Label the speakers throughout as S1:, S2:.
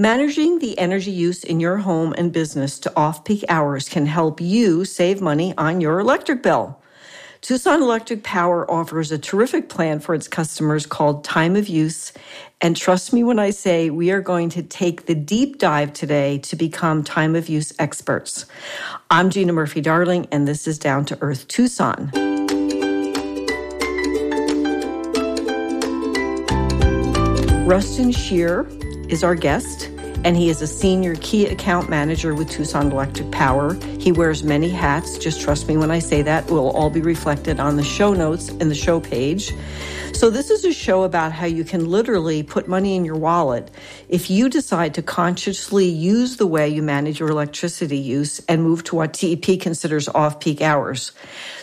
S1: Managing the energy use in your home and business to off peak hours can help you save money on your electric bill. Tucson Electric Power offers a terrific plan for its customers called Time of Use. And trust me when I say we are going to take the deep dive today to become time of use experts. I'm Gina Murphy Darling, and this is Down to Earth Tucson. Rustin Shear is our guest and he is a senior key account manager with Tucson Electric Power. He wears many hats. Just trust me when I say that. Will all be reflected on the show notes and the show page. So, this is a show about how you can literally put money in your wallet if you decide to consciously use the way you manage your electricity use and move to what TEP considers off peak hours.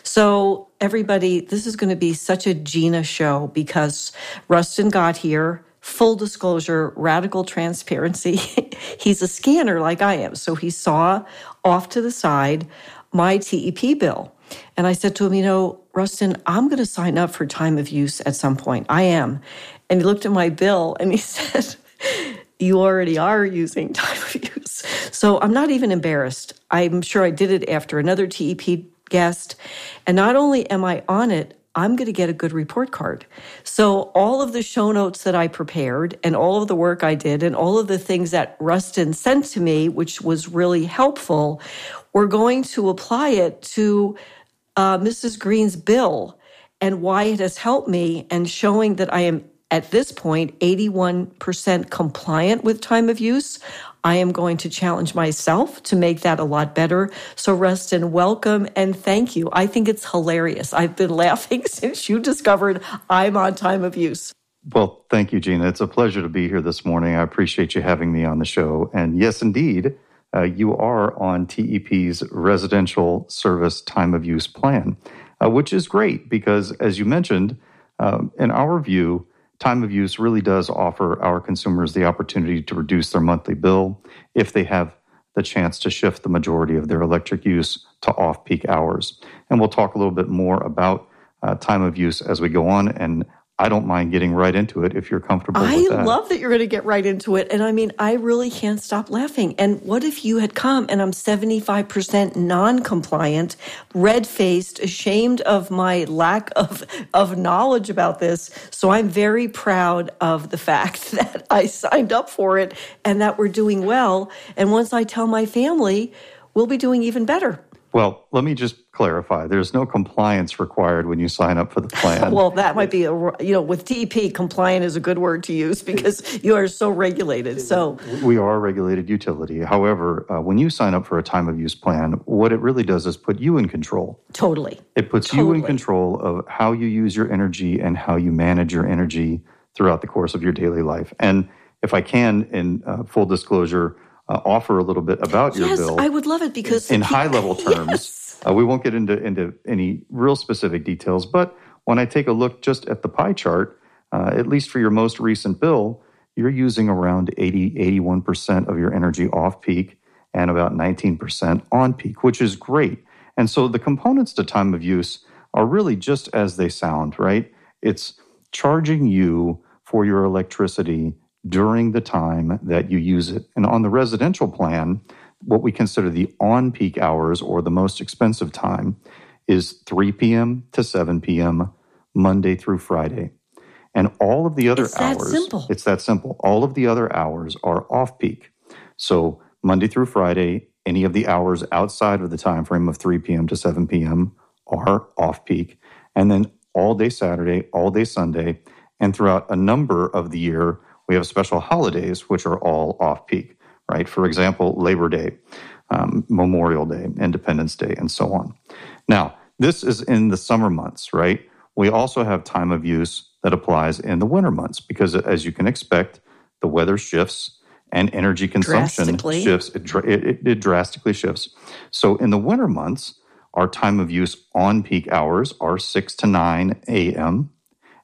S1: So, everybody, this is going to be such a Gina show because Rustin got here full disclosure, radical transparency. He's a scanner like I am. So he saw off to the side my TEP bill. And I said to him, You know, Rustin, I'm going to sign up for time of use at some point. I am. And he looked at my bill and he said, You already are using time of use. So I'm not even embarrassed. I'm sure I did it after another TEP guest. And not only am I on it, I'm going to get a good report card. So, all of the show notes that I prepared and all of the work I did and all of the things that Rustin sent to me, which was really helpful, we're going to apply it to uh, Mrs. Green's bill and why it has helped me and showing that I am at this point 81% compliant with time of use. I am going to challenge myself to make that a lot better. So, Rustin, welcome and thank you. I think it's hilarious. I've been laughing since you discovered I'm on time of use.
S2: Well, thank you, Gina. It's a pleasure to be here this morning. I appreciate you having me on the show. And yes, indeed, uh, you are on TEP's residential service time of use plan, uh, which is great because, as you mentioned, um, in our view, time of use really does offer our consumers the opportunity to reduce their monthly bill if they have the chance to shift the majority of their electric use to off peak hours. And we'll talk a little bit more about uh, time of use as we go on and I don't mind getting right into it if you're comfortable
S1: I
S2: with that.
S1: love that you're going to get right into it. And I mean, I really can't stop laughing. And what if you had come and I'm 75% non compliant, red faced, ashamed of my lack of, of knowledge about this? So I'm very proud of the fact that I signed up for it and that we're doing well. And once I tell my family, we'll be doing even better.
S2: Well, let me just clarify. There's no compliance required when you sign up for the plan.
S1: well, that might be a you know with TEP compliant is a good word to use because you are so regulated. So
S2: we are a regulated utility. However, uh, when you sign up for a time of use plan, what it really does is put you in control.
S1: Totally.
S2: It puts
S1: totally.
S2: you in control of how you use your energy and how you manage your energy throughout the course of your daily life. And if I can, in uh, full disclosure uh, offer a little bit about
S1: your
S2: yes, bill.
S1: I would love it because
S2: in high level terms,
S1: yes.
S2: uh, we won't get into into any real specific details. But when I take a look just at the pie chart, uh, at least for your most recent bill, you're using around 80, 81% of your energy off peak and about 19% on peak, which is great. And so the components to time of use are really just as they sound, right? It's charging you for your electricity during the time that you use it. And on the residential plan, what we consider the on peak hours or the most expensive time is 3 p.m. to 7 p.m. Monday through Friday. And all of the other
S1: it's
S2: hours,
S1: simple.
S2: it's that simple. All of the other hours are off peak. So Monday through Friday, any of the hours outside of the time frame of 3 p.m. to 7 p.m. are off peak. And then all day Saturday, all day Sunday, and throughout a number of the year, we have special holidays which are all off peak, right? For example, Labor Day, um, Memorial Day, Independence Day, and so on. Now, this is in the summer months, right? We also have time of use that applies in the winter months because, as you can expect, the weather shifts and energy consumption shifts. It, it, it drastically shifts. So, in the winter months, our time of use on peak hours are 6 to 9 a.m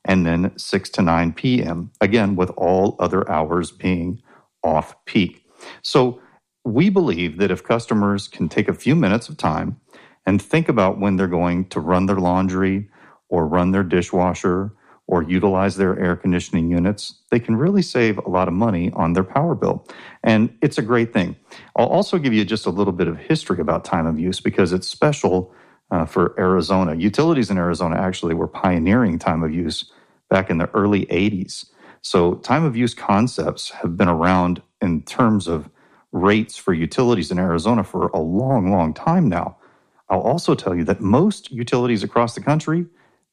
S2: and then 6 to 9 p.m., again, with all other hours being off peak. So we believe that if customers can take a few minutes of time and think about when they're going to run their laundry or run their dishwasher or utilize their air conditioning units, they can really save a lot of money on their power bill. And it's a great thing. I'll also give you just a little bit of history about time of use because it's special uh, for Arizona. Utilities in Arizona actually were pioneering time of use back in the early 80s. So, time of use concepts have been around in terms of rates for utilities in Arizona for a long, long time now. I'll also tell you that most utilities across the country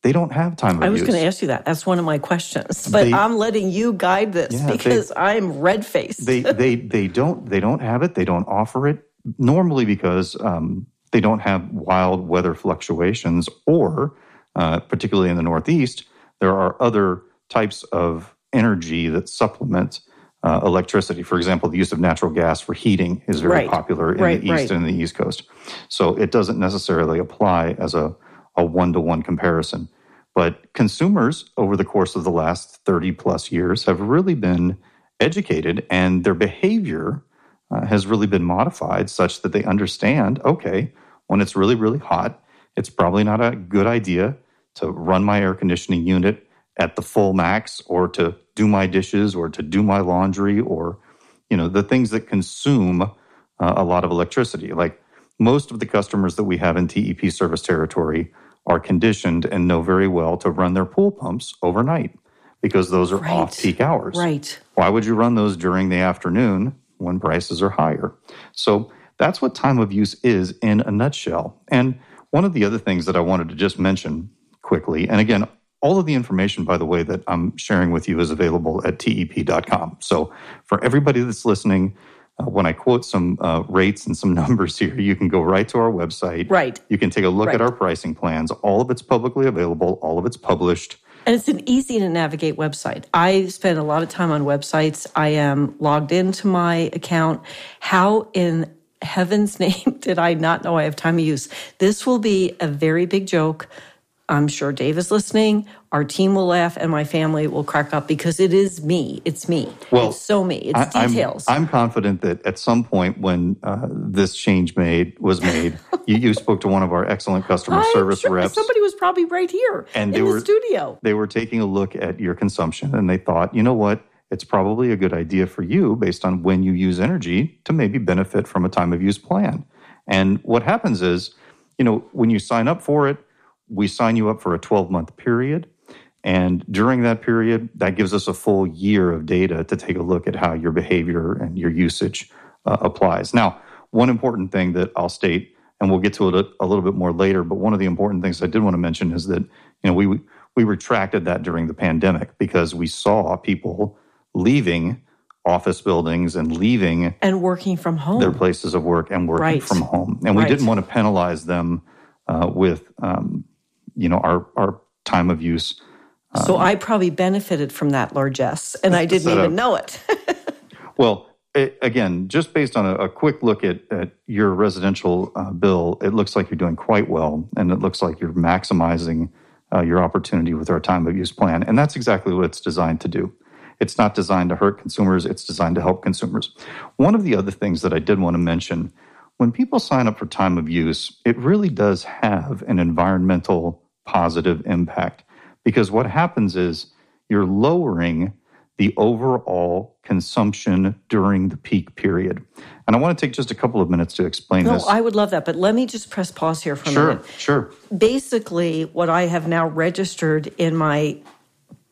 S2: they don't have time of use
S1: I was
S2: use.
S1: going to ask you that. That's one of my questions, but
S2: They-
S1: I'm letting you guide this
S2: Yeah, they-
S1: because I'm red faced.
S2: they they they don't they don't have it. They don't offer it normally because um, they don't have wild weather fluctuations, or uh, particularly in the Northeast, there are other types of energy that supplement uh, electricity. For example, the use of natural gas for heating is very
S1: Right.
S2: popular in
S1: Right,
S2: the east
S1: right.
S2: and the east coast. So it doesn't necessarily apply as a a one to one comparison. But consumers over the course of the last 30 plus years have really been educated and their behavior uh, has really been modified such that they understand okay, when it's really, really hot, it's probably not a good idea to run my air conditioning unit at the full max or to do my dishes or to do my laundry or you know the things that consume uh, a lot of electricity like most of the customers that we have in TEP service territory are conditioned and know very well to run their pool pumps overnight because those are
S1: Right.
S2: off peak hours.
S1: right.
S2: Why would you run those during the afternoon when prices are higher? So that's what time of use is in a nutshell. And one of the other things that I wanted to just mention quickly, and again, all of the information, by the way, that I'm sharing with you is available at tep.com. So for everybody that's listening, uh, when I quote some uh, rates and some numbers here, you can go right to our website.
S1: Right.
S2: You can take a look
S1: Right.
S2: at our pricing plans. All of it's publicly available, all of it's published.
S1: And it's an easy to navigate website. I spend a lot of time on websites. I am logged into my account. How in heaven's name did I not know I have time of use? This will be a very big joke. I'm sure Dave is listening. Our team will laugh and my family will crack up because it is me. It's me.
S2: Well,
S1: it's so me. It's
S2: I- I'm-
S1: details.
S2: I'm, confident that at some point when uh, this change made was made, you, you spoke to one of our excellent customer
S1: I'm
S2: service
S1: sure
S2: reps.
S1: Somebody was probably right here
S2: And they
S1: in the
S2: were-
S1: studio.
S2: they were taking a look at your consumption and they thought, you know what? It's probably a good idea for you, based on when you use energy, to maybe benefit from a time of use plan. And what happens is, you know, when you sign up for it, we sign you up for a 12 month period. And during that period, that gives us a full year of data to take a look at how your behavior and your usage uh, applies. Now, one important thing that I'll state, and we'll get to it a, little bit more later, but one of the important things I did want to mention is that you know we we retracted that during the pandemic because we saw people leaving office buildings and leaving
S1: And working from home.
S2: their places of work and working
S1: Right.
S2: from home, and we
S1: Right.
S2: didn't want to penalize them uh, with um, you know our our time of use.
S1: so I probably benefited from that largesse and I didn't even know it.
S2: Well, a- again, just based on a, a quick look at, at your residential uh, bill, it looks like you're doing quite well, and it looks like you're maximizing uh, your opportunity with our time of use plan, and that's exactly what it's designed to do. It's not designed to hurt consumers; it's designed to help consumers. One of the other things that I did want to mention: when people sign up for time of use, it really does have an environmental positive impact because what happens is you're lowering the overall consumption during the peak period. And I want to take just a couple of minutes to explain
S1: No,
S2: this.
S1: I would love that. But let me just press pause here for a
S2: sure,
S1: minute.
S2: sure. Sure.
S1: Basically, what I have now registered in my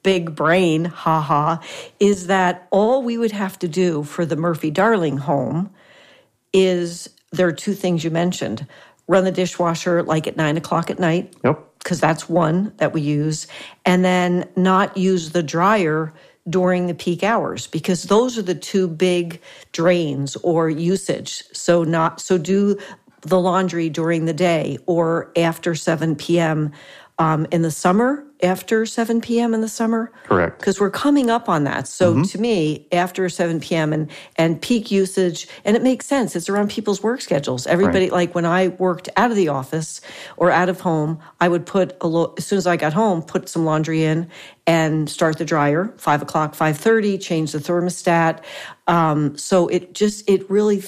S1: big brain, haha, is that all we would have to do for the Murphy Darling home is there are two things you mentioned run the dishwasher like at nine o'clock at night,
S2: Yep.
S1: because that's one that we use, and then not use the dryer during the peak hours because those are the two big drains or usage. So not so do the laundry during the day or after 7 p.m. Um, in the summer, after 7 p.m. in the summer
S2: Correct.
S1: because we're coming up on that. So
S2: Mm-hmm.
S1: to me, after 7 p.m. and and peak usage, and it makes sense. It's around people's work schedules. Everybody, like when I worked out of the office or out of home, I would put a lo- as soon as I got home, put some laundry in and start the dryer. Five o'clock, five thirty, change the thermostat. Um, so it just it really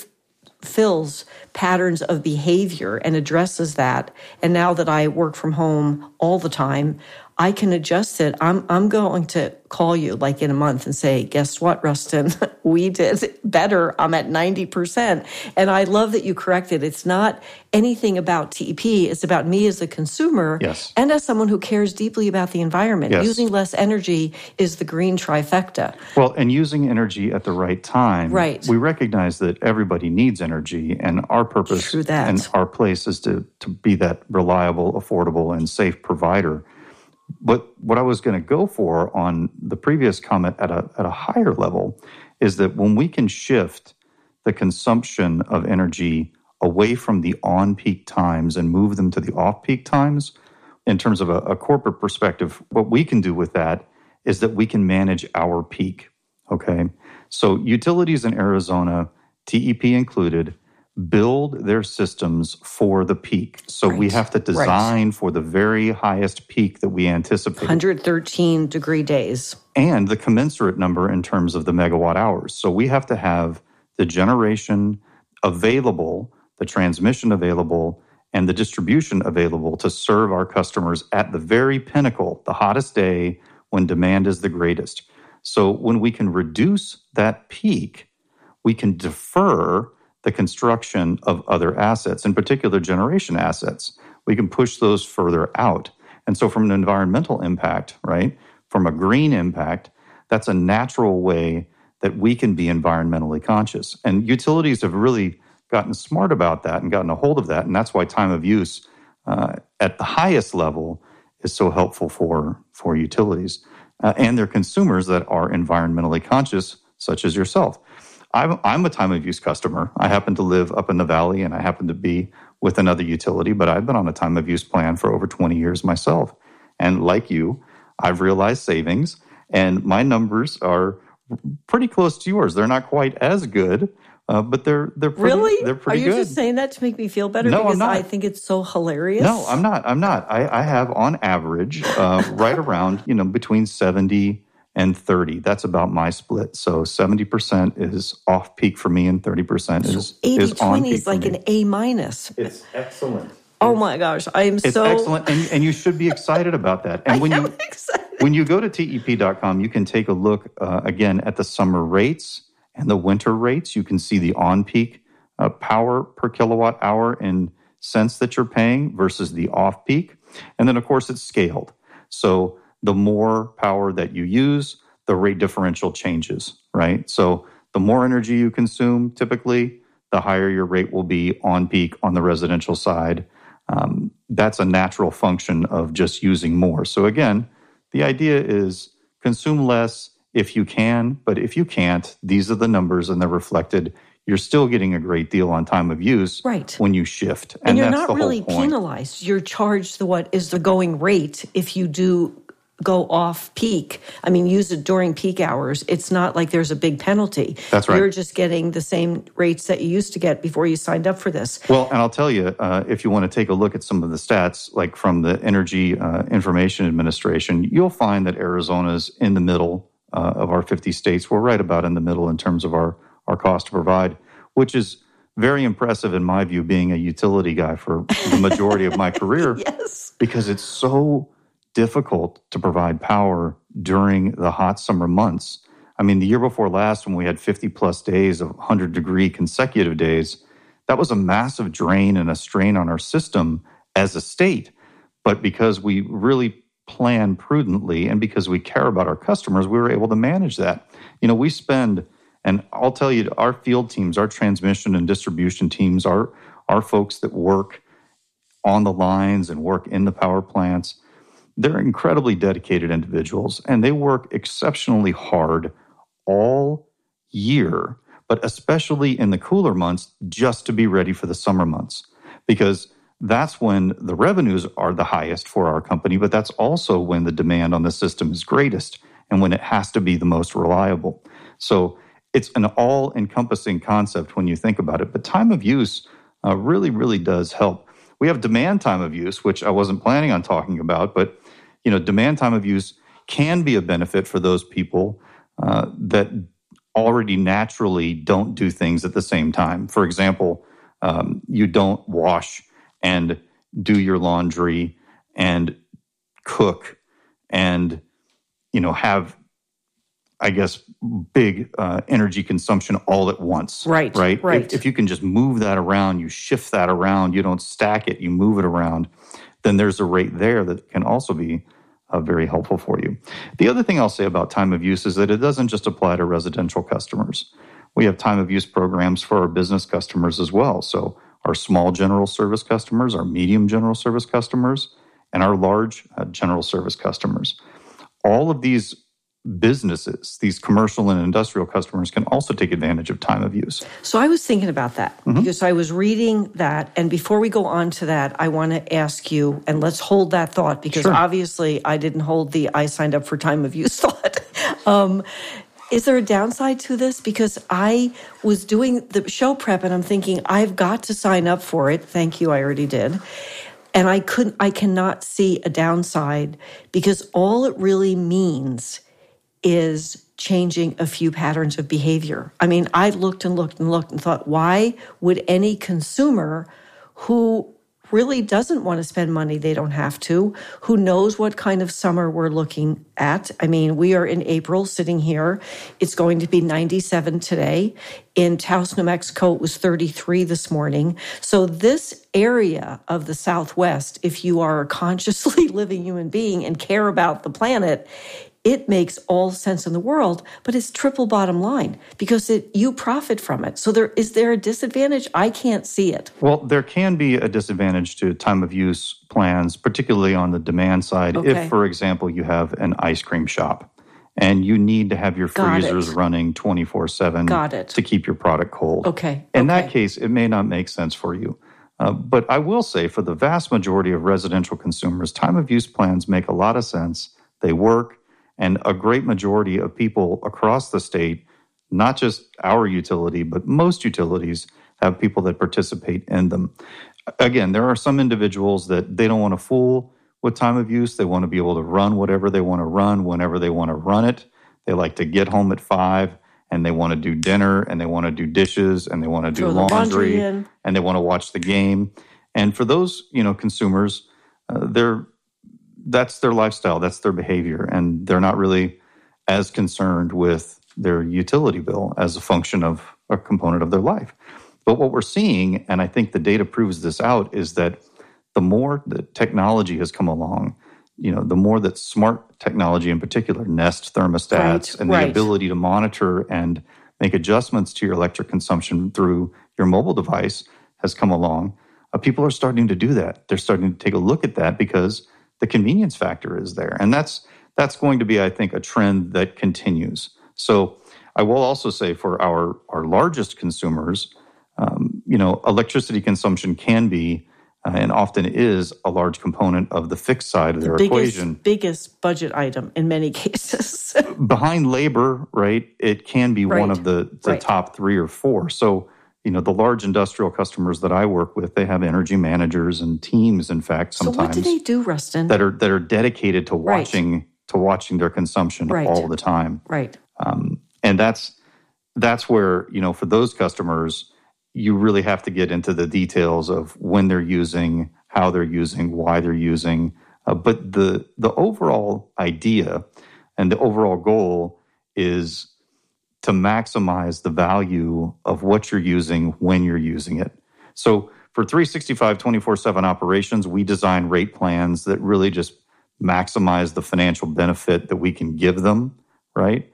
S1: fills patterns of behavior and addresses that. And now that I work from home all the time, I can adjust it. I'm I'm going to call you like in a month and say, guess what, Rustin? we did better. I'm at 90%. And I love that you corrected. It's not anything about TEP. It's about me as a consumer
S2: yes.
S1: and as someone who cares deeply about the environment.
S2: Yes.
S1: Using less energy is the green trifecta.
S2: Well, and using energy at the right time.
S1: Right.
S2: We recognize that everybody needs energy and our purpose and our place is to, to be that reliable, affordable, and safe provider. But what I was going to go for on the previous comment at a, at a higher level is that when we can shift the consumption of energy away from the on peak times and move them to the off peak times, in terms of a, a, corporate perspective, what we can do with that is that we can manage our peak. Okay. So utilities in Arizona, TEP included, build their systems for the peak. So
S1: right.
S2: we have to design
S1: right.
S2: for the very highest peak that we anticipate
S1: 113 degree days.
S2: And the commensurate number in terms of the megawatt hours. So we have to have the generation available, the transmission available, and the distribution available to serve our customers at the very pinnacle, the hottest day when demand is the greatest. So when we can reduce that peak, we can defer the construction of other assets, in particular generation assets. We can push those further out. And so, from an environmental impact, right, from a green impact, that's a natural way that we can be environmentally conscious. And utilities have really gotten smart about that and gotten a hold of that. And that's why time of use uh, at the highest level is so helpful for, for utilities uh, and their consumers that are environmentally conscious, such as yourself. I'm, I'm a time of use customer. I happen to live up in the valley and I happen to be with another utility, but I've been on a time of use plan for over 20 years myself. And like you, I've realized savings and my numbers are pretty close to yours. They're not quite as good, uh, but they're they're pretty,
S1: really.
S2: They're pretty
S1: Are you
S2: good.
S1: just saying that to make me feel better?
S2: No,
S1: because
S2: I'm not.
S1: I think it's so hilarious.
S2: No, I'm not. I'm not. I, I have on average uh, right around you know between seventy and 30. That's about my split. So 70% is off peak for me and 30%
S1: so
S2: is,
S1: 80
S2: is on
S1: 20
S2: peak.
S1: is like an A minus.
S2: It's excellent.
S1: Oh my gosh, I am
S2: it's
S1: so
S2: excellent and, and you should be excited about that. And
S1: I
S2: when
S1: am
S2: you
S1: excited.
S2: when you go to tep.com, you can take a look uh, again at the summer rates and the winter rates. You can see the on peak uh, power per kilowatt hour in cents that you're paying versus the off peak. And then of course it's scaled. So the more power that you use, the rate differential changes, right? So the more energy you consume, typically, the higher your rate will be on peak on the residential side. Um, that's a natural function of just using more. So again, the idea is consume less if you can, but if you can't, these are the numbers and they're reflected. You're still getting a great deal on time of use
S1: right.
S2: when you shift.
S1: And,
S2: And,
S1: you're not really penalized. You're charged the what is the going rate if you do go off peak. I mean, use it during peak hours. It's not like there's a big penalty.
S2: That's right.
S1: You're just getting the same rates that you used to get before you signed up for this.
S2: Well, and I'll tell you, uh, if you want to take a look at some of the stats, like from the Energy uh, Information Administration, you'll find that Arizona's in the middle uh, of our 50 states. We're right about in the middle in terms of our, our cost to provide, which is very impressive in my view, being a utility guy for the majority of my career,
S1: Yes.
S2: because it's so difficult to provide power during the hot summer months. I mean, the year before last, when we had 50 plus days of 100 degree consecutive days, that was a massive drain and a strain on our system as a state. But because we really plan prudently and because we care about our customers, we were able to manage that. You know, we spend, and I'll tell you, our field teams, our transmission and distribution teams, our, our folks that work on the lines and work in the power plants, they're incredibly dedicated individuals and they work exceptionally hard all year, but especially in the cooler months just to be ready for the summer months because that's when the revenues are the highest for our company, but that's also when the demand on the system is greatest and when it has to be the most reliable. So it's an all encompassing concept when you think about it, but time of use uh, really, really does help. We have demand time of use, which I wasn't planning on talking about, but you know, demand time of use can be a benefit for those people uh, that already naturally don't do things at the same time. For example, um, you don't wash and do your laundry and cook and you know have I guess, big uh, energy consumption all at once.
S1: Right.
S2: Right.
S1: Right.
S2: If, if, you can just move that around, you shift that around, you don't stack it, you move it around, then there's a rate there that can also be uh, very helpful for you. The other thing I'll say about time of use is that it doesn't just apply to residential customers. We have time of use programs for our business customers as well. So, our small general service customers, our medium general service customers, and our large uh, general service customers. All of these businesses, these commercial and industrial customers, can also take advantage of time of use.
S1: So I was thinking about that mm-hmm. because I was reading that. And before we go on to that, I want to ask you, and let's hold that thought because sure. obviously I didn't hold the I signed up for time of use thought. um, is there a downside to this? Because I was doing the show prep and I'm thinking, I've got to sign up for it. Thank you, I already did. And I couldn't, I cannot see a downside because all it really means is changing a few patterns of behavior. I mean, I looked and looked and looked and thought, why would any consumer who really doesn't want to spend money they don't have to, who knows what kind of summer we're looking at? I mean, we are in April sitting here. It's going to be 97 today. In Taos, New Mexico, it was 33 this morning. So, this area of the Southwest, if you are a consciously living human being and care about the planet, it makes all sense in the world, but it's triple bottom line because it, you profit from it. So there is there a disadvantage? I can't see it.
S2: Well, there can be a disadvantage to time of use plans, particularly on the demand side. Okay. If, for example, you have an ice cream shop and you need to have your freezers running 24 7 to keep your product cold.
S1: Okay.
S2: In
S1: okay.
S2: that case, it may not make sense for you. Uh, but I will say for the vast majority of residential consumers, time of use plans make a lot of sense. They work and a great majority of people across the state, not just our utility, but most utilities have people that participate in them. Again, there are some individuals that they don't want to fool with time of use. They want to be able to run whatever they want to run whenever they want to run it. They like to get home at five and they want to do dinner and they want to do dishes and they want to do laundry, laundry and they want to watch the game. And for those, you know, consumers, uh, they're that's their lifestyle, that's their behavior, and they're not really as concerned with their utility bill as a function of a component of their life. But what we're seeing, and I think the data proves this out, is that the more that technology has come along, you know, the more that smart technology in particular, Nest thermostats, right, and the ability to monitor and make adjustments to your electric consumption through your mobile device has come along. Uh, people are starting to do that. They're starting to take a look at that because the convenience factor is there. And that's that's going to be, I think, a trend that continues. So I will also say for our, our largest consumers, um, you know, electricity consumption can be uh, and often is a large component of the fixed side of the their
S1: biggest,
S2: equation.
S1: Biggest budget item in many cases.
S2: Behind labor, right? It can be right. one of the, the right. top three or four. So you know the large industrial customers that I work with, they have energy managers and teams. In fact, sometimes. So
S1: what do they do, Rustin?
S2: That are that are dedicated to watching right. to watching their consumption right. all the time.
S1: Right. Um,
S2: and that's that's where you know for those customers, you really have to get into the details of when they're using, how they're using, why they're using. Uh, but the the overall idea and the overall goal is to maximize the value of what you're using when you're using it. So for 365 24 7 operations, we design rate plans that really just maximize the financial benefit that we can give them, right?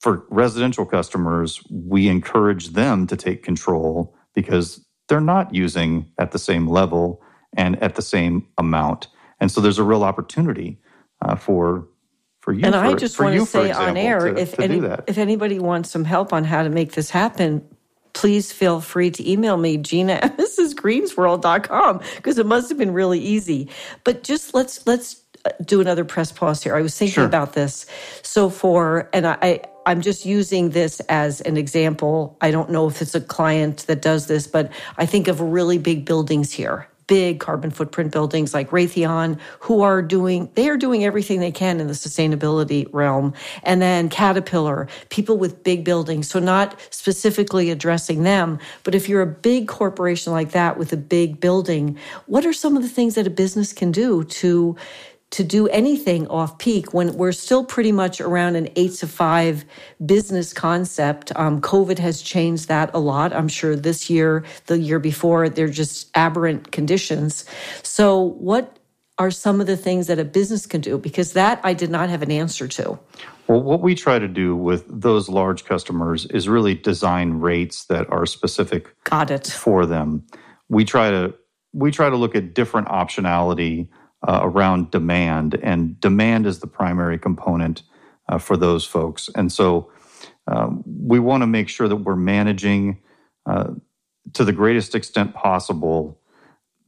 S2: For residential customers, we encourage them to take control because they're not using at the same level and at the same amount. And so there's a real opportunity uh, for for you.
S1: And
S2: for,
S1: I just want to say on air,
S2: to,
S1: if
S2: to
S1: any,
S2: if
S1: anybody wants some help on how to make this happen, please feel free to email me, Gina at MrsGreensworld.com, because it must have been really easy. But just let's let's uh, do another press pause here. I was thinking
S2: sure.
S1: about this. So for and I I'm just using this as an example. I don't know if it's a client that does this, but I think of really big buildings here big carbon footprint buildings like Raytheon, who are doing, they are doing everything they can in the sustainability realm. And then Caterpillar, people with big buildings. So not specifically addressing them, but if you're a big corporation like that with a big building, what are some of the things that a business can do to to do anything off peak when we're still pretty much around an eight to five business concept. Um, COVID has changed that a lot. I'm sure this year, the year before, they're just aberrant conditions. So, what are some of the things that a business can do? Because that I did not have an answer to.
S2: Well, what we try to do with those large customers is really design rates that are specific
S1: Got it.
S2: for them. We try to we try to look at different optionality uh, around demand, and demand is the primary component uh, for those folks. And so um, we want to make sure that we're managing uh, to the greatest extent possible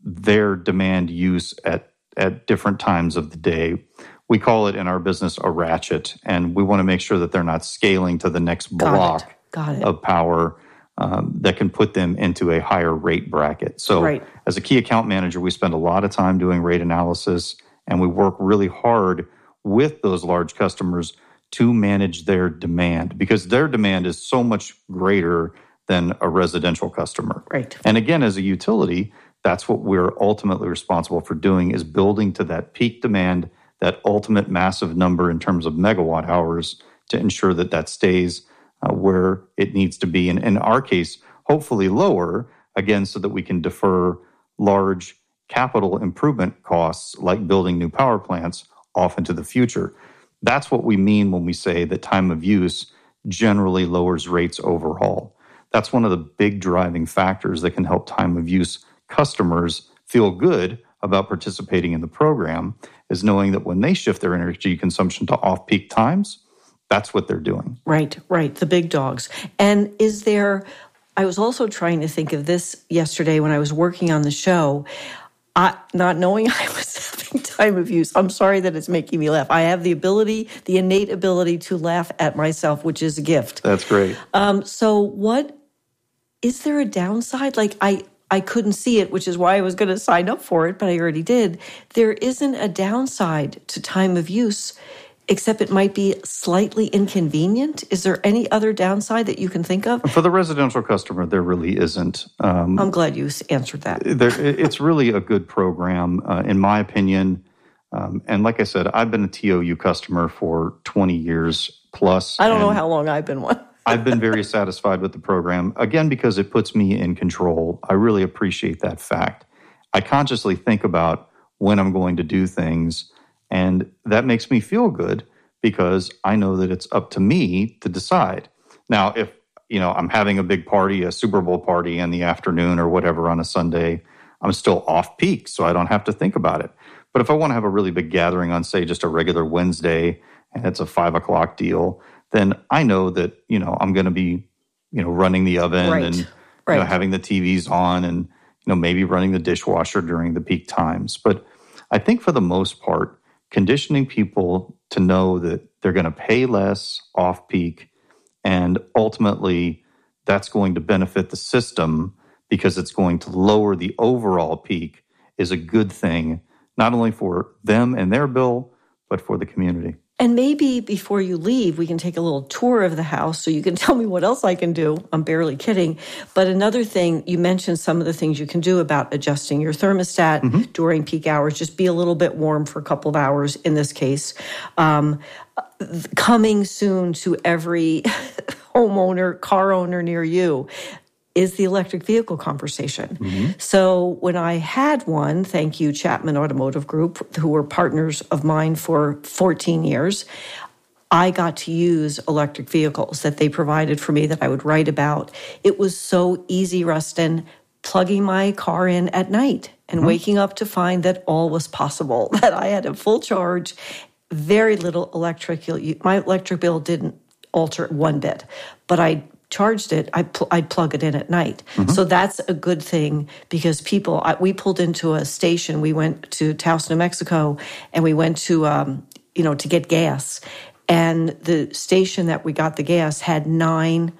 S2: their demand use at at different times of the day. We call it in our business a ratchet, and we want to make sure that they're not scaling to the next block
S1: Got it.
S2: of power um, that can put them into a higher rate bracket. So,
S1: Right.
S2: as a key account manager, we spend a lot of time doing rate analysis and we work really hard with those large customers to manage their demand because their demand is so much greater than a residential customer.
S1: Right.
S2: And again, as a utility, that's what we're ultimately responsible for doing is building to that peak demand, that ultimate massive number in terms of megawatt hours to ensure that that stays uh, where it needs to be. And in our case, hopefully lower, again, so that we can defer large capital improvement costs like building new power plants off into the future. That's what we mean when we say that time of use generally lowers rates overall. That's one of the big driving factors that can help time of use customers feel good about participating in the program is knowing that when they shift their energy consumption to off peak times, that's what they're doing.
S1: Right, right. The big dogs. And is there, I was also trying to think of this yesterday when I was working on the show. I, not knowing I was having time of use. I'm sorry that it's making me laugh. I have the ability, the innate ability to laugh at myself, which is a gift.
S2: That's great.
S1: Um, so, what is there a downside? Like, I I couldn't see it, which is why I was going to sign up for it, but I already did. There isn't a downside to time of use, except it might be slightly inconvenient. Is there any other downside that you can think of?
S2: For the residential customer, there really isn't. Um,
S1: I'm glad you answered that.
S2: there, it's really a good program, uh, in my opinion. Um, and like I said, I've been a TOU customer for 20 years plus.
S1: I don't know how long I've been one.
S2: I've been very satisfied with the program, again, because it puts me in control. I really appreciate that fact. I consciously think about when I'm going to do things, and that makes me feel good because I know that it's up to me to decide. Now, if you know I'm having a big party, a Super Bowl party in the afternoon or whatever on a Sunday, I'm still off peak, so I don't have to think about it. But if I want to have a really big gathering on, say, just a regular Wednesday, and it's a five o'clock deal, then I know that you know I'm going to be, you know, running the oven
S1: Right,
S2: and you know, having the TVs on, and you know maybe running the dishwasher during the peak times. But I think for the most part, conditioning people to know that they're going to pay less off peak, and ultimately that's going to benefit the system because it's going to lower the overall peak is a good thing, not only for them and their bill, but for the community.
S1: And maybe before you leave, we can take a little tour of the house so you can tell me what else I can do. I'm barely kidding. But another thing, you mentioned some of the things you can do about adjusting your thermostat during peak hours. Just be a little bit warm for a couple of hours in this case. Um, coming soon to every homeowner, car owner near you is the electric vehicle conversation. Mm-hmm. So when I had one, thank you, Chapman Automotive Group, who were partners of mine for 14 years, I got to use electric vehicles that they provided for me that I would write about. It was so easy, Rustin, plugging my car in at night and mm-hmm. waking up to find that all was possible, that I had a full charge, very little electric. My electric bill didn't alter one bit, but I charged it, I pl- I'd plug it in at night. So that's a good thing because people, I, we pulled into a station. We went to Taos, New Mexico, and we went to, um, you know, to get gas. And the station that we got the gas had nine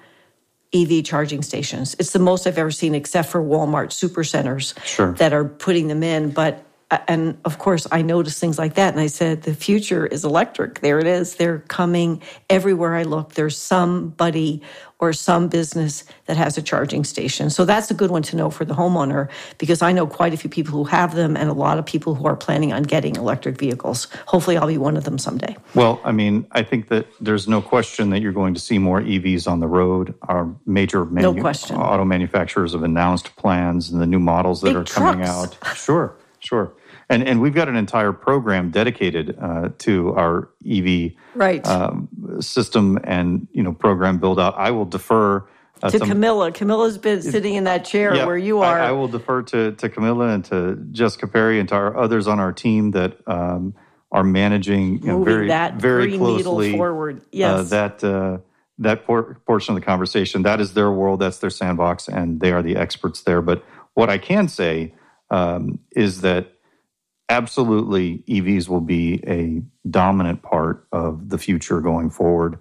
S1: EV charging stations. It's the most I've ever seen, except for Walmart supercenters
S2: Sure.
S1: that are putting them in. But and of course, I noticed things like that. And I said, the future is electric. There it is. They're coming everywhere I look. There's somebody or some business that has a charging station. So that's a good one to know for the homeowner because I know quite a few people who have them and a lot of people who are planning on getting electric vehicles. Hopefully, I'll be one of them someday.
S2: Well, I mean, I think that there's no question that you're going to see more EVs on the road. Our major
S1: manu- no question.
S2: auto manufacturers have announced plans and the new models that
S1: Big
S2: are
S1: trucks.
S2: coming out. Sure, sure. And, and we've got an entire program dedicated uh, to our EV
S1: right.
S2: um, system and you know program build out. I will defer
S1: uh, to some, Camilla. Camilla's been sitting in that chair
S2: yeah,
S1: where you are.
S2: I, I, will defer to to Camilla and to Jessica Perry and to our others on our team that um, are managing you know, very
S1: that
S2: very closely
S1: forward. Uh, yes,
S2: uh, that. Uh, that por- portion of the conversation, that is their world, that's their sandbox, and they are the experts there. But what I can say um, is that absolutely EVs will be a dominant part of the future going forward.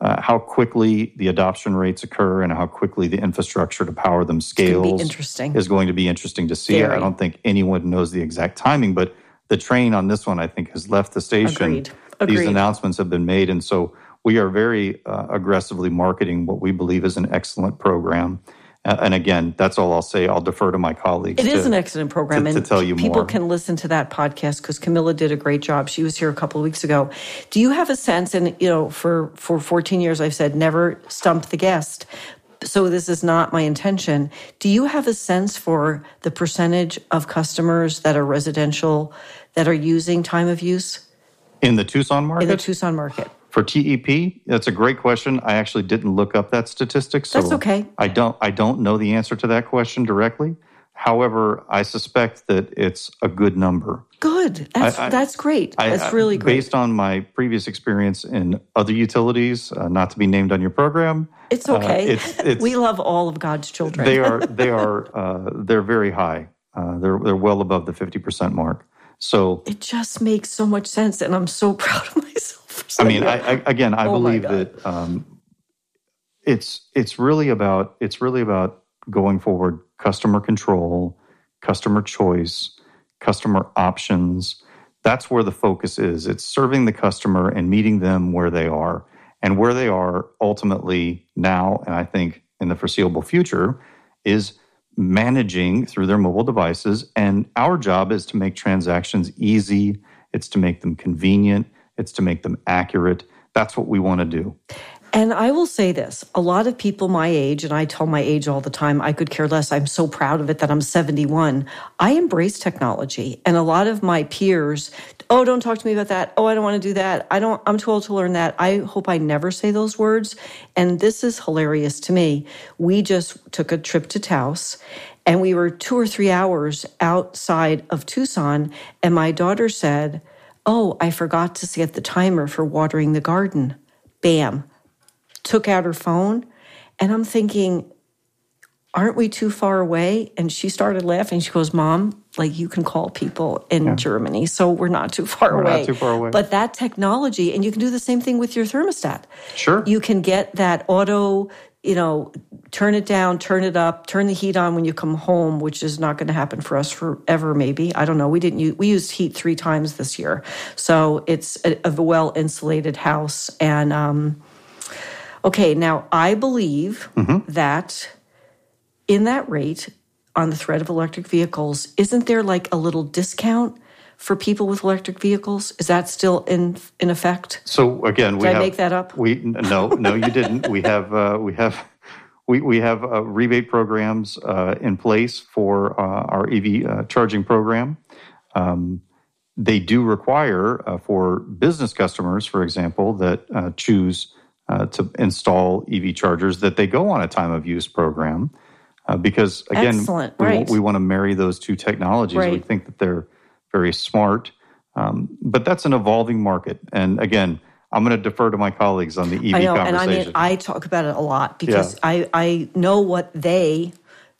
S2: Uh, how quickly the adoption rates occur and how quickly the infrastructure to power them scales
S1: interesting.
S2: is going to be interesting to see.
S1: Very.
S2: I don't think anyone knows the exact timing, but the train on this one, I think, has left the station.
S1: Agreed. Agreed.
S2: These announcements have been made, and so we are very uh, aggressively marketing what we believe is an excellent program. And again, that's all I'll say. I'll defer to my colleagues.
S1: It
S2: to,
S1: is an excellent program,
S2: to,
S1: and
S2: to tell you
S1: people
S2: more.
S1: can listen to that podcast because Camilla did a great job. She was here a couple of weeks ago. Do you have a sense? And you know, for for 14 years, I've said never stump the guest. So this is not my intention. Do you have a sense for the percentage of customers that are residential that are using time of use
S2: in the Tucson market?
S1: In the Tucson market.
S2: For TEP, that's a great question. I actually didn't look up that statistic, so
S1: that's okay.
S2: I don't I don't know the answer to that question directly. However, I suspect that it's a good number.
S1: Good. That's I, I, that's great. That's really great.
S2: Based on my previous experience in other utilities, uh, not to be named on your program.
S1: It's okay. Uh, it's, it's, we love all of God's children.
S2: they are they are uh, they're very high. Uh, they're they're well above the fifty percent mark. So
S1: it just makes so much sense, and I'm so proud of myself.
S2: I mean, I, I, again, I oh believe that um, it's it's really about it's really about going forward, customer control, customer choice, customer options. That's where the focus is. It's serving the customer and meeting them where they are, and where they are ultimately now, and I think in the foreseeable future, is managing through their mobile devices. And our job is to make transactions easy. It's to make them convenient it's to make them accurate. That's what we want to do.
S1: And I will say this a lot of people my age, and I tell my age all the time, I could care less. I'm so proud of it that I'm 71. I embrace technology. And a lot of my peers, oh, don't talk to me about that. Oh, I don't want to do that. I don't, I'm too old to learn that. I hope I never say those words. And this is hilarious to me. We just took a trip to Taos and we were two or three hours outside of Tucson. And my daughter said, Oh, I forgot to set the timer for watering the garden. Bam. Took out her phone. And I'm thinking, aren't we too far away? And she started laughing. She goes, Mom, like you can call people in yeah. Germany, so we're not too far
S2: we're
S1: away.
S2: Not too far away.
S1: But that technology, and you can do the same thing with your thermostat.
S2: Sure.
S1: You can get that auto you know, turn it down, turn it up, turn the heat on when you come home, which is not going to happen for us forever. Maybe I don't know. We didn't use we used heat three times this year, so it's a, a well insulated house. And um, okay, now I believe mm-hmm. that in that rate on the threat of electric vehicles, isn't there like a little discount? For people with electric vehicles? Is that still in in effect?
S2: So again,
S1: we
S2: Did
S1: have,
S2: I
S1: make that up.
S2: We no, no, you didn't. we have uh, we have we we have uh, rebate programs uh, in place for uh, our EV uh, charging program. Um, they do require uh, for business customers, for example, that choose to install EV chargers that they go on a time of use program. because again,
S1: Excellent.
S2: we,
S1: right.
S2: we want to marry those two technologies.
S1: Right.
S2: We think that they're very smart. Um, but that's an evolving market. And again, I'm going to defer to my colleagues on the EV
S1: I know,
S2: conversation.
S1: and I mean, I talk about it a lot because yeah. I, I know what they,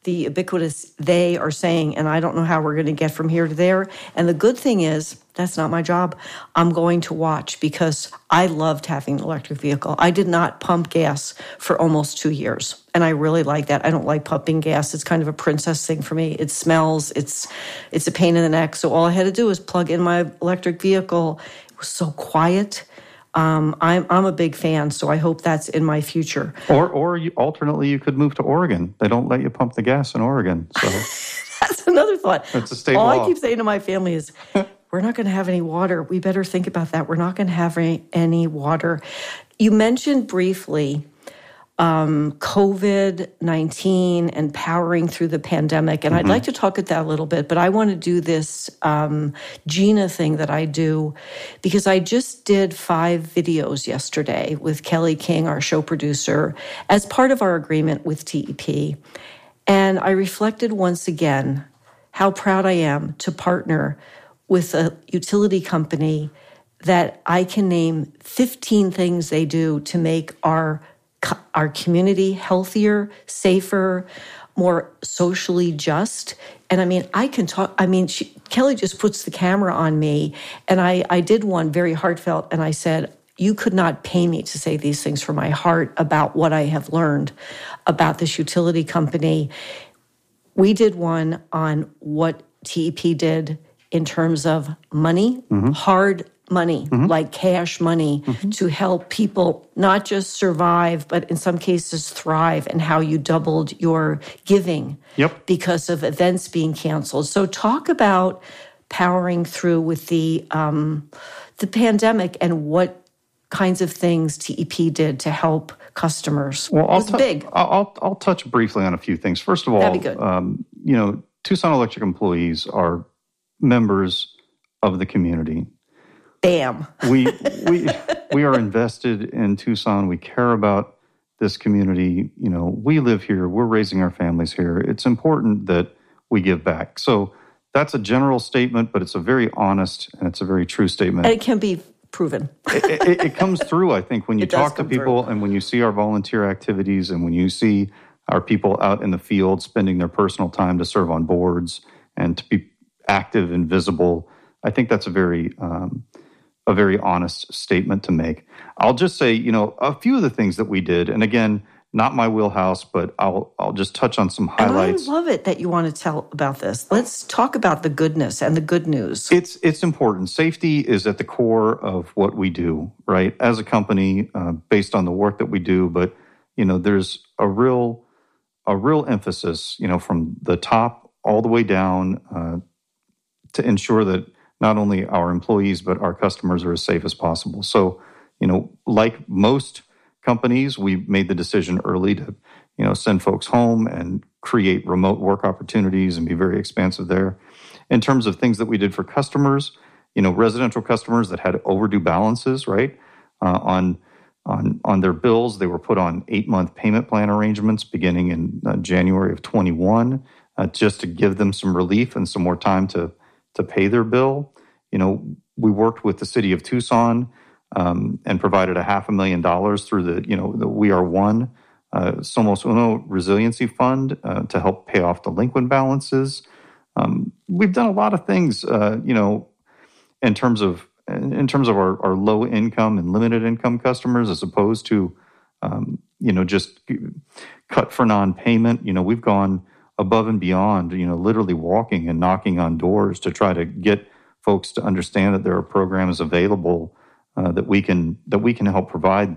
S1: the ubiquitous they are saying, and I don't know how we're going to get from here to there. And the good thing is, that's not my job. I'm going to watch because I loved having an electric vehicle. I did not pump gas for almost two years. And I really like that. I don't like pumping gas. It's kind of a princess thing for me. It smells, it's it's a pain in the neck. So all I had to do was plug in my electric vehicle. It was so quiet um, I'm I'm a big fan, so I hope that's in my future.
S2: Or or you, alternately, you could move to Oregon. They don't let you pump the gas in Oregon. So
S1: that's another thought.
S2: It's a state
S1: All
S2: law.
S1: I keep saying to my family is. We're not going to have any water. We better think about that. We're not going to have any, any water. You mentioned briefly um, COVID 19 and powering through the pandemic. And mm-hmm. I'd like to talk at that a little bit, but I want to do this um, Gina thing that I do because I just did five videos yesterday with Kelly King, our show producer, as part of our agreement with TEP. And I reflected once again how proud I am to partner with a utility company that I can name 15 things they do to make our our community healthier, safer, more socially just. And I mean, I can talk. I mean, she, Kelly just puts the camera on me, and I, I did one very heartfelt, and I said, You could not pay me to say these things from my heart about what I have learned about this utility company. We did one on what TEP did in terms of money, mm-hmm. hard money, mm-hmm. like cash money, mm-hmm. to help people not just survive, but in some cases thrive, and how you doubled your giving
S2: yep.
S1: because of events being canceled. So, talk about powering through with the um, the pandemic and what kinds of things TEP did to help customers.
S2: Well, I'll
S1: t- big.
S2: I'll, I'll touch briefly on a few things. First of all, um, you know, Tucson Electric employees are members of the community.
S1: Bam.
S2: we we we are invested in Tucson. We care about this community. You know, we live here. We're raising our families here. It's important that we give back. So that's a general statement, but it's a very honest and it's a very true statement.
S1: And it can be proven.
S2: it, it, it, comes through, I think, when you talk to people through. and when you see our volunteer activities and when you see our people out in the field spending their personal time to serve on boards and to be active and visible. I think that's a very um, a very honest statement to make. I'll just say, you know, a few of the things that we did, and again, not my wheelhouse, but I'll I'll just touch on some highlights.
S1: And I love it that you want to tell about this. Let's talk about the goodness and the good news.
S2: It's it's important. Safety is at the core of what we do, right? As a company, uh, based on the work that we do, but you know, there's a real a real emphasis, you know, from the top all the way down uh, to ensure that not only our employees but our customers are as safe as possible. So, you know, like most companies, we made the decision early to, you know, send folks home and create remote work opportunities and be very expansive there. In terms of things that we did for customers, you know, residential customers that had overdue balances, right, uh, on on on their bills, they were put on eight month payment plan arrangements beginning in uh, January of 21, uh, just to give them some relief and some more time to to pay their bill. You know, we worked with the city of Tucson um, and provided a half a million dollars through the, you know, the We Are One uh, Somos Uno Resiliency Fund uh, to help pay off delinquent balances. Um, we've done a lot of things, uh, you know, in terms of in terms of our, our low income and limited income customers, as opposed to, um, you know, just cut for non-payment. You know, we've gone above and beyond, you know, literally walking and knocking on doors to try to get folks to understand that there are programs available uh, that we can that we can help provide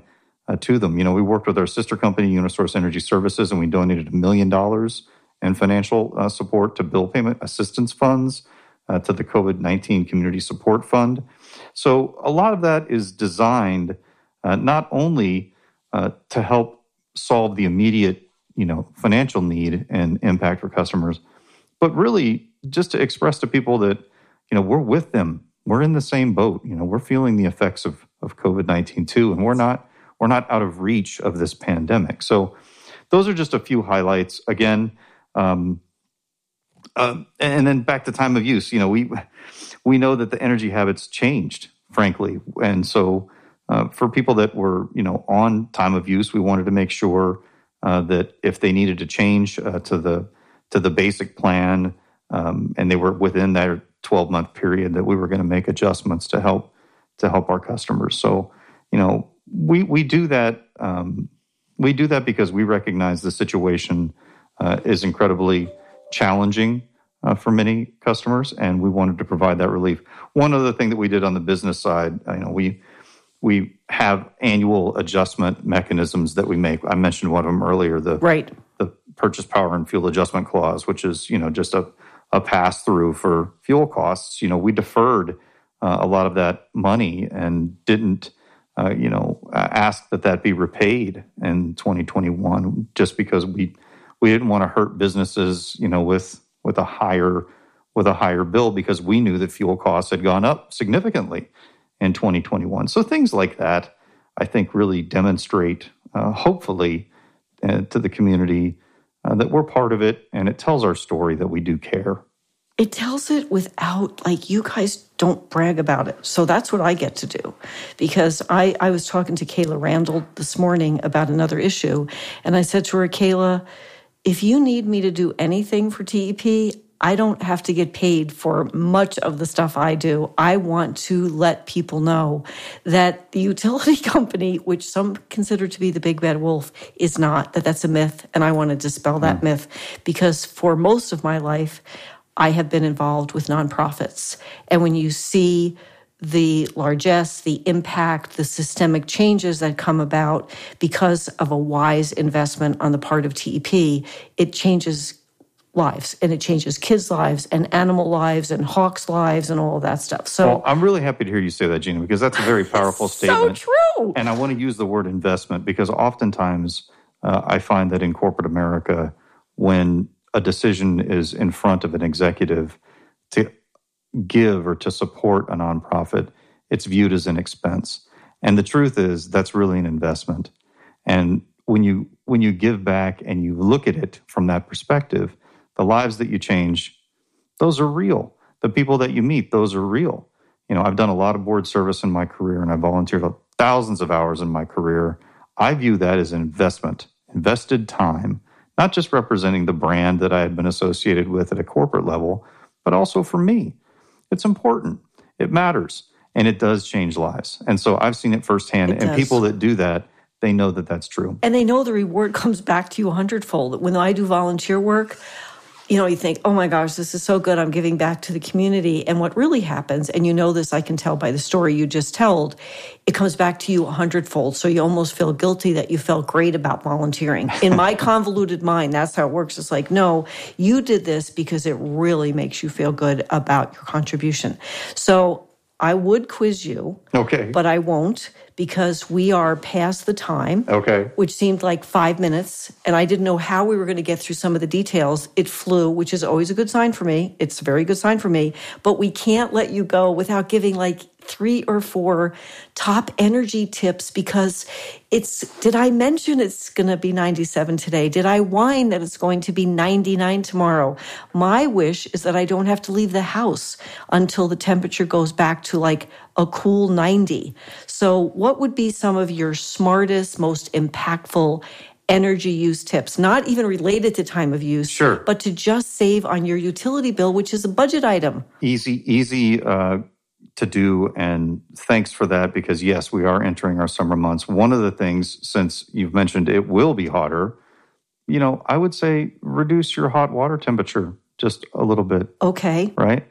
S2: uh, to them. You know, we worked with our sister company, Unisource Energy Services, and we donated a million dollars in financial uh, support to bill payment assistance funds uh, to the COVID nineteen Community Support Fund. So a lot of that is designed uh, not only uh, to help solve the immediate you know financial need and impact for customers but really just to express to people that you know we're with them. We're in the same boat. You know we're feeling the effects of of covid-19 too and we're not we're not out of reach of this pandemic. So those are just a few highlights. Again um, uh, and then back to time of use. You know we we know that the energy habits changed frankly. And so uh, for people that were you know on time of use we wanted to make sure uh, that if they needed to change uh, to the to the basic plan, um, and they were within that 12 month period that we were going to make adjustments to help to help our customers. So, you know, we we do that um, we do that because we recognize the situation uh, is incredibly challenging uh, for many customers, and we wanted to provide that relief. One other thing that we did on the business side, you know, we we have annual adjustment mechanisms that we make. I mentioned one of them earlier. The
S1: right
S2: the purchase power and fuel adjustment clause, which is you know just a a pass through for fuel costs. You know, we deferred uh, a lot of that money and didn't. Uh, you know, ask that that be repaid in 2021, just because we we didn't want to hurt businesses, you know, with with a higher with a higher bill because we knew that fuel costs had gone up significantly in 2021. So things like that, I think, really demonstrate, uh, hopefully, uh, to the community uh, that we're part of it, and it tells our story that we do care.
S1: It tells it without, like, you guys don't brag about it. So that's what I get to do. Because I, I was talking to Kayla Randall this morning about another issue, and I said to her, Kayla, if you need me to do anything for TEP, I don't have to get paid for much of the stuff I do. I want to let people know that the utility company, which some consider to be the big bad wolf, is not, that that's a myth. And I want to dispel that mm. myth because for most of my life, I have been involved with nonprofits. And when you see the largesse, the impact, the systemic changes that come about because of a wise investment on the part of TEP, it changes lives and it changes kids' lives and animal lives and hawks' lives and all of that stuff. So
S2: well, I'm really happy to hear you say that, Gina, because that's a very powerful statement.
S1: So true.
S2: And I want to use the word investment because oftentimes uh, I find that in corporate America, when a decision is in front of an executive to give or to support a nonprofit, it's viewed as an expense. And the truth is that's really an investment. And when you when you give back and you look at it from that perspective, the lives that you change, those are real. The people that you meet, those are real. You know, I've done a lot of board service in my career and I've volunteered thousands of hours in my career. I view that as an investment, invested time, not just representing the brand that I had been associated with at a corporate level, but also for me. It's important. It matters. And it does change lives. And so I've seen it firsthand. It and does. people that do that, they know that that's true.
S1: And they know the reward comes back to you a hundredfold. When I do volunteer work, you know, you think, oh my gosh, this is so good. I'm giving back to the community. And what really happens, and you know this, I can tell by the story you just told, it comes back to you a hundredfold. So you almost feel guilty that you felt great about volunteering. In my convoluted mind, that's how it works. It's like, no, you did this because it really makes you feel good about your contribution. So I would quiz you.
S2: Okay.
S1: But I won't because we are past the time.
S2: Okay.
S1: Which seemed like five minutes. And I didn't know how we were going to get through some of the details. It flew, which is always a good sign for me. It's a very good sign for me. But we can't let you go without giving like three or four top energy tips because it's did I mention it's going to be 97 today? Did I whine that it's going to be 99 tomorrow? My wish is that I don't have to leave the house until the temperature goes back to like a cool 90. So, what would be some of your smartest, most impactful energy use tips, not even related to time of use,
S2: sure.
S1: but to just save on your utility bill, which is a budget item.
S2: Easy, easy uh, to do. And thanks for that because, yes, we are entering our summer months. One of the things, since you've mentioned it will be hotter, you know, I would say reduce your hot water temperature just a little bit.
S1: Okay.
S2: Right?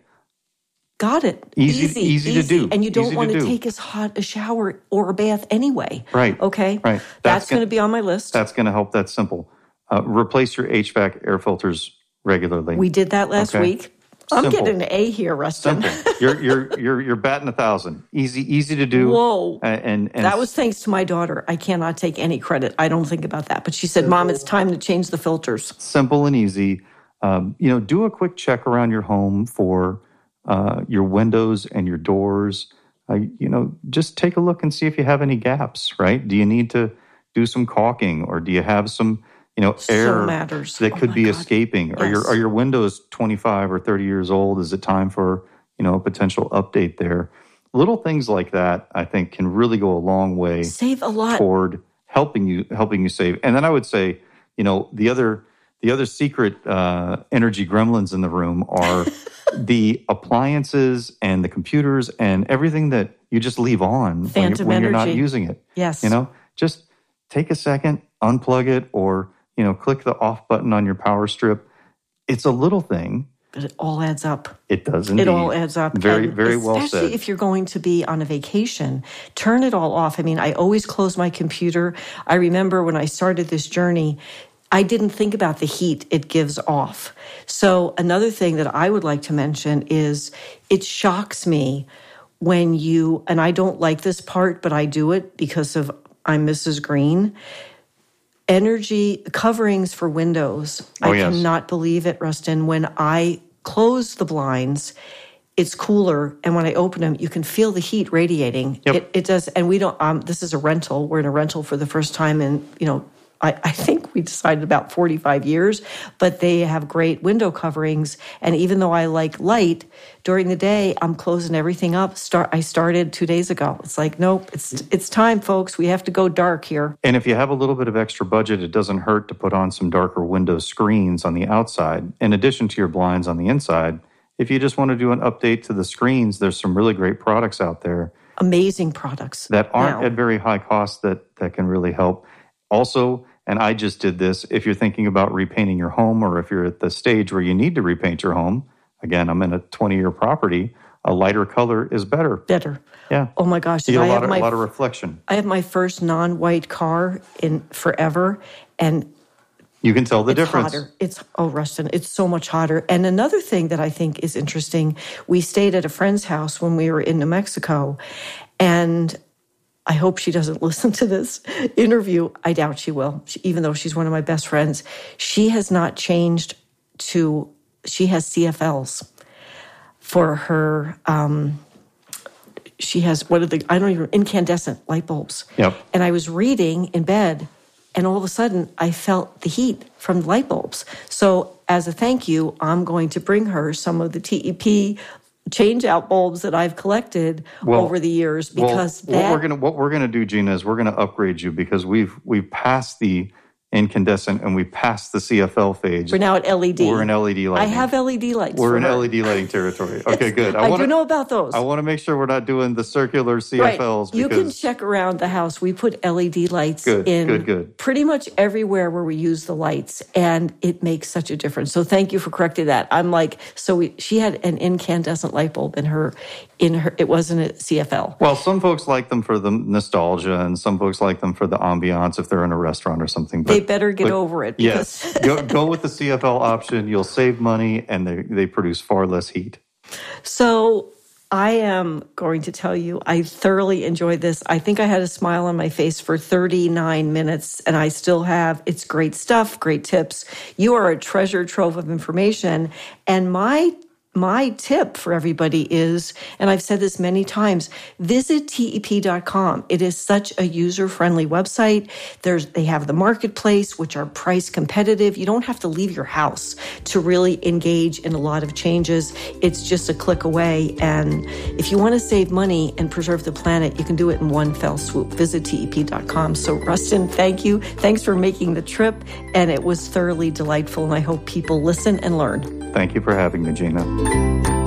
S1: Got it.
S2: Easy, easy, easy, easy. to do.
S1: And you don't
S2: easy
S1: want
S2: to,
S1: to take as hot a shower or a bath anyway.
S2: Right.
S1: Okay.
S2: Right.
S1: That's, that's going to be on my list.
S2: That's going to help. That's simple. Uh, replace your HVAC air filters regularly.
S1: We did that last okay. week. I'm Simple. getting an A here, Rustin.
S2: Simple. You're you're you're you're batting a thousand. Easy easy to do.
S1: Whoa!
S2: And, and
S1: that was thanks to my daughter. I cannot take any credit. I don't think about that. But she said, "Mom, it's time to change the filters."
S2: Simple and easy. Um, you know, do a quick check around your home for uh, your windows and your doors. Uh, you know, just take a look and see if you have any gaps. Right? Do you need to do some caulking, or do you have some you know air
S1: matters.
S2: that oh could be God. escaping yes. are your are your windows 25 or 30 years old is it time for you know a potential update there little things like that i think can really go a long way
S1: save a lot
S2: toward helping you helping you save and then i would say you know the other the other secret uh, energy gremlins in the room are the appliances and the computers and everything that you just leave on when, when you're not using it.
S1: Yes.
S2: You know, just take a second, unplug it, or you know, click the off button on your power strip. It's a little thing,
S1: but it all adds up.
S2: It does indeed.
S1: It all adds up.
S2: Very, and very well
S1: said. Especially if you're going to be on a vacation, turn it all off. I mean, I always close my computer. I remember when I started this journey, I didn't think about the heat it gives off. So, another thing that I would like to mention is it shocks me when you, and I don't like this part, but I do it because of I'm Mrs. Green. Energy coverings for windows.
S2: Oh,
S1: I
S2: yes.
S1: cannot believe it, Rustin. When I close the blinds, it's cooler and when i open them you can feel the heat radiating
S2: yep.
S1: it, it does and we don't um, this is a rental we're in a rental for the first time in you know I, I, think we decided about 45 years, but they have great window coverings. And even though I like light during the day, I'm closing everything up. Start. I started two days ago. It's like, nope, it's it's time, folks. We have to go dark here.
S2: And if you have a little bit of extra budget, it doesn't hurt to put on some darker window screens on the outside, in addition to your blinds on the inside. If you just want to do an update to the screens, there's some really great products out there.
S1: Amazing products
S2: that aren't
S1: now.
S2: at very high cost that that can really help. Also, and I just did this. If you're thinking about repainting your home, or if you're at the stage where you need to repaint your home, again, I'm in a 20 year property, a lighter color is better.
S1: Better.
S2: Yeah.
S1: Oh my gosh.
S2: You get
S1: I
S2: a lot,
S1: have
S2: of,
S1: my,
S2: a lot of reflection.
S1: I have my first non white car in forever. And
S2: you can tell the
S1: it's
S2: difference.
S1: Hotter. It's oh, Rustin, it's so much hotter. And another thing that I think is interesting, we stayed at a friend's house when we were in New Mexico, and I hope she doesn't listen to this interview. I doubt she will, she, even though she's one of my best friends. She has not changed to, she has CFLs for her. Um, she has, what are the, I don't even, incandescent light bulbs.
S2: Yep.
S1: And I was reading in bed, and all of a sudden I felt the heat from the light bulbs. So, as a thank you, I'm going to bring her some of the TEP change out bulbs that I've collected well, over the years because
S2: well,
S1: that,
S2: what we're gonna what we're gonna do, Gina, is we're gonna upgrade you because we've we've passed the incandescent and we passed the CFL phase.
S1: We're now at LED.
S2: We're in LED lighting. I
S1: have LED lights.
S2: We're in LED lighting territory. Okay, good.
S1: I, I wanna, do know about those.
S2: I want to make sure we're not doing the circular CFLs.
S1: Right. You can check around the house. We put LED lights
S2: good,
S1: in
S2: good, good.
S1: pretty much everywhere where we use the lights, and it makes such a difference. So thank you for correcting that. I'm like, so we, she had an incandescent light bulb in her in her it wasn't a CFL.
S2: Well, some folks like them for the nostalgia and some folks like them for the ambiance if they're in a restaurant or something.
S1: But, they better get but, over it.
S2: Yes. go, go with the CFL option. You'll save money and they, they produce far less heat.
S1: So I am going to tell you, I thoroughly enjoyed this. I think I had a smile on my face for 39 minutes, and I still have. It's great stuff, great tips. You are a treasure trove of information. And my my tip for everybody is, and I've said this many times, visit tep.com. It is such a user friendly website. There's, they have the marketplace, which are price competitive. You don't have to leave your house to really engage in a lot of changes. It's just a click away. And if you want to save money and preserve the planet, you can do it in one fell swoop. Visit tep.com. So, Rustin, thank you. Thanks for making the trip. And it was thoroughly delightful. And I hope people listen and learn.
S2: Thank you for having me, Gina thank you